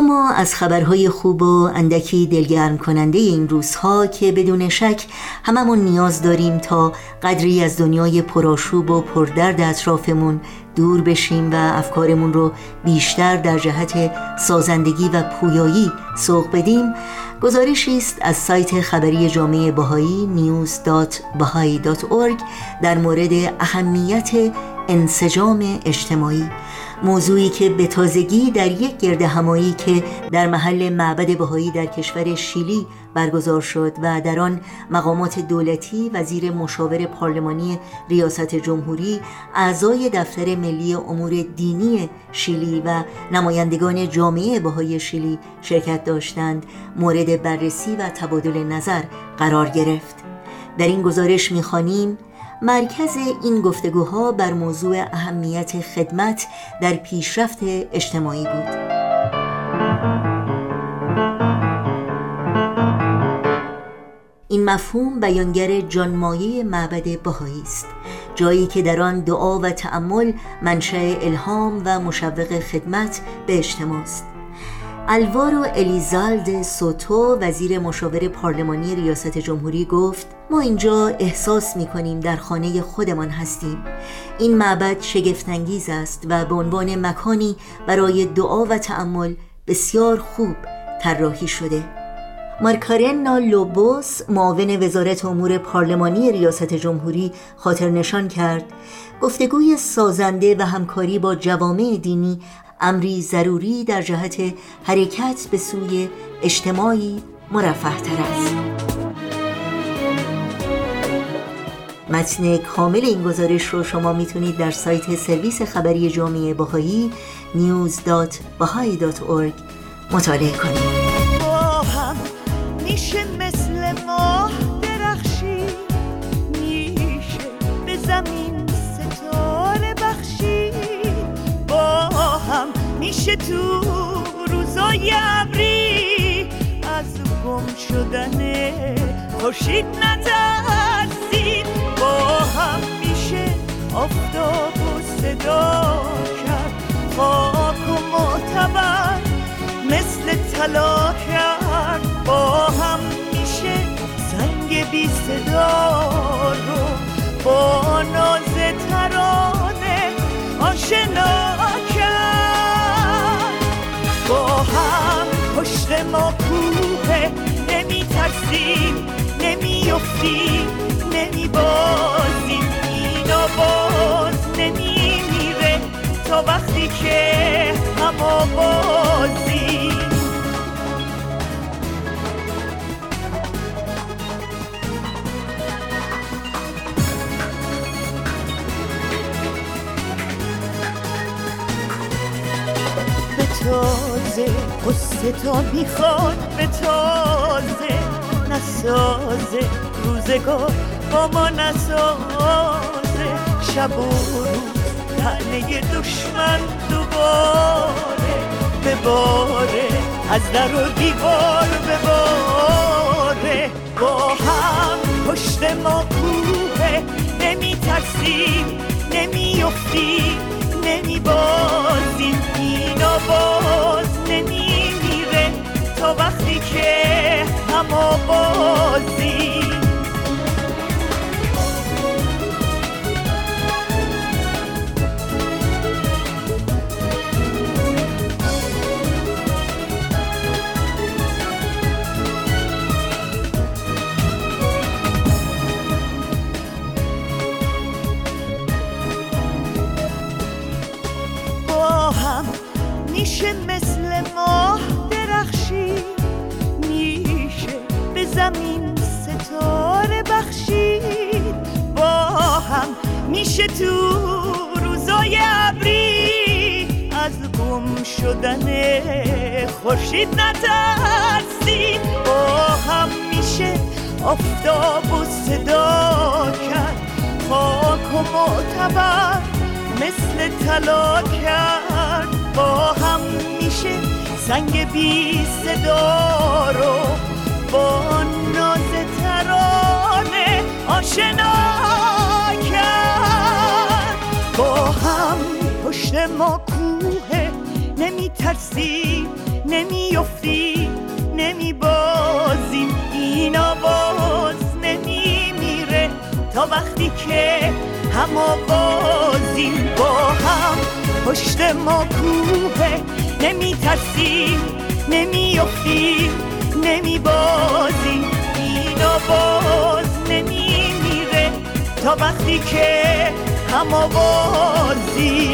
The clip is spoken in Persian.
ما از خبرهای خوب و اندکی دلگرم کننده این روزها که بدون شک هممون نیاز داریم تا قدری از دنیای پرآشوب و پردرد اطرافمون دور بشیم و افکارمون رو بیشتر در جهت سازندگی و پویایی سوق بدیم گزارشی است از سایت خبری جامعه بهایی news.bahai.org در مورد اهمیت انسجام اجتماعی. موضوعی که به تازگی در یک گرد همایی که در محل معبد بهایی در کشور شیلی برگزار شد و در آن مقامات دولتی وزیر مشاور پارلمانی ریاست جمهوری اعضای دفتر ملی امور دینی شیلی و نمایندگان جامعه بهایی شیلی شرکت داشتند مورد بررسی و تبادل نظر قرار گرفت. در این گزارش می‌خوانیم مرکز این گفتگوها بر موضوع اهمیت خدمت در پیشرفت اجتماعی بود. این مفهوم بیانگر جانمایه معبد بهایی است جایی که در آن دعا و تأمل منشأ الهام و مشوق خدمت به اجتماع است. الوارو الیزالد سوتو وزیر مشاور پارلمانی ریاست جمهوری گفت ما اینجا احساس می کنیم در خانه خودمان هستیم. این معبد شگفتانگیز است و به عنوان مکانی برای دعا و تأمل بسیار خوب طراحی شده. مارکارنا لوبوس معاون وزارت امور پارلمانی ریاست جمهوری خاطر نشان کرد. گفتگوی سازنده و همکاری با جوامع دینی امری ضروری در جهت حرکت به سوی اجتماعی مرفه تر است. متن کامل این گزارش رو شما می‌تونید در سایت سرویس خبری جامعه باهایی news.bahai.org مطالعه کنید. هم میشه مثل ماه درخشی میشه به زمین ستاره بخشی با هم میشه تو روزای ابری. از گم شدن خورشید نترسید با هم میشه آفتاب و صدا کرد. خاک و معتبر مثل طلا کرد. با هم میشه زنگ بی صدا رو با ناز ترانه آشنا کرد. با هم پشت ما نمی افتیم نمی بازیم این باز نمی میره تا وقتی که هم بازیم به تازه قصه تا می‌خواد به تازه نسازه روزگار با ما نسازه شب و روز تنه دشمن دوباره بباره از در و دیوار بباره با هم پشت ما کوه نمی ترسیم میشه مثل ماه درخشی میشه به زمین ستاره بخشید. با هم میشه تو روزای ابری. از گم شدن خورشید نترسید. با هم میشه آفتاب و صدا کرد. خاک و معتبر مثل طلا کرد. با هم میشه سنگ بی صدا رو با ناز ترانه آشنا کرد. با هم پشت ما کوه نمی ترسیم نمیفتی نمی بازیم این آواز نمی میره تا وقتی که هم آوازیم. با هم پشت ما کوه. نمی ترسیم نمی افتی نمی بازیم این آواز نمی میره تا وقتی که هم آوازیم.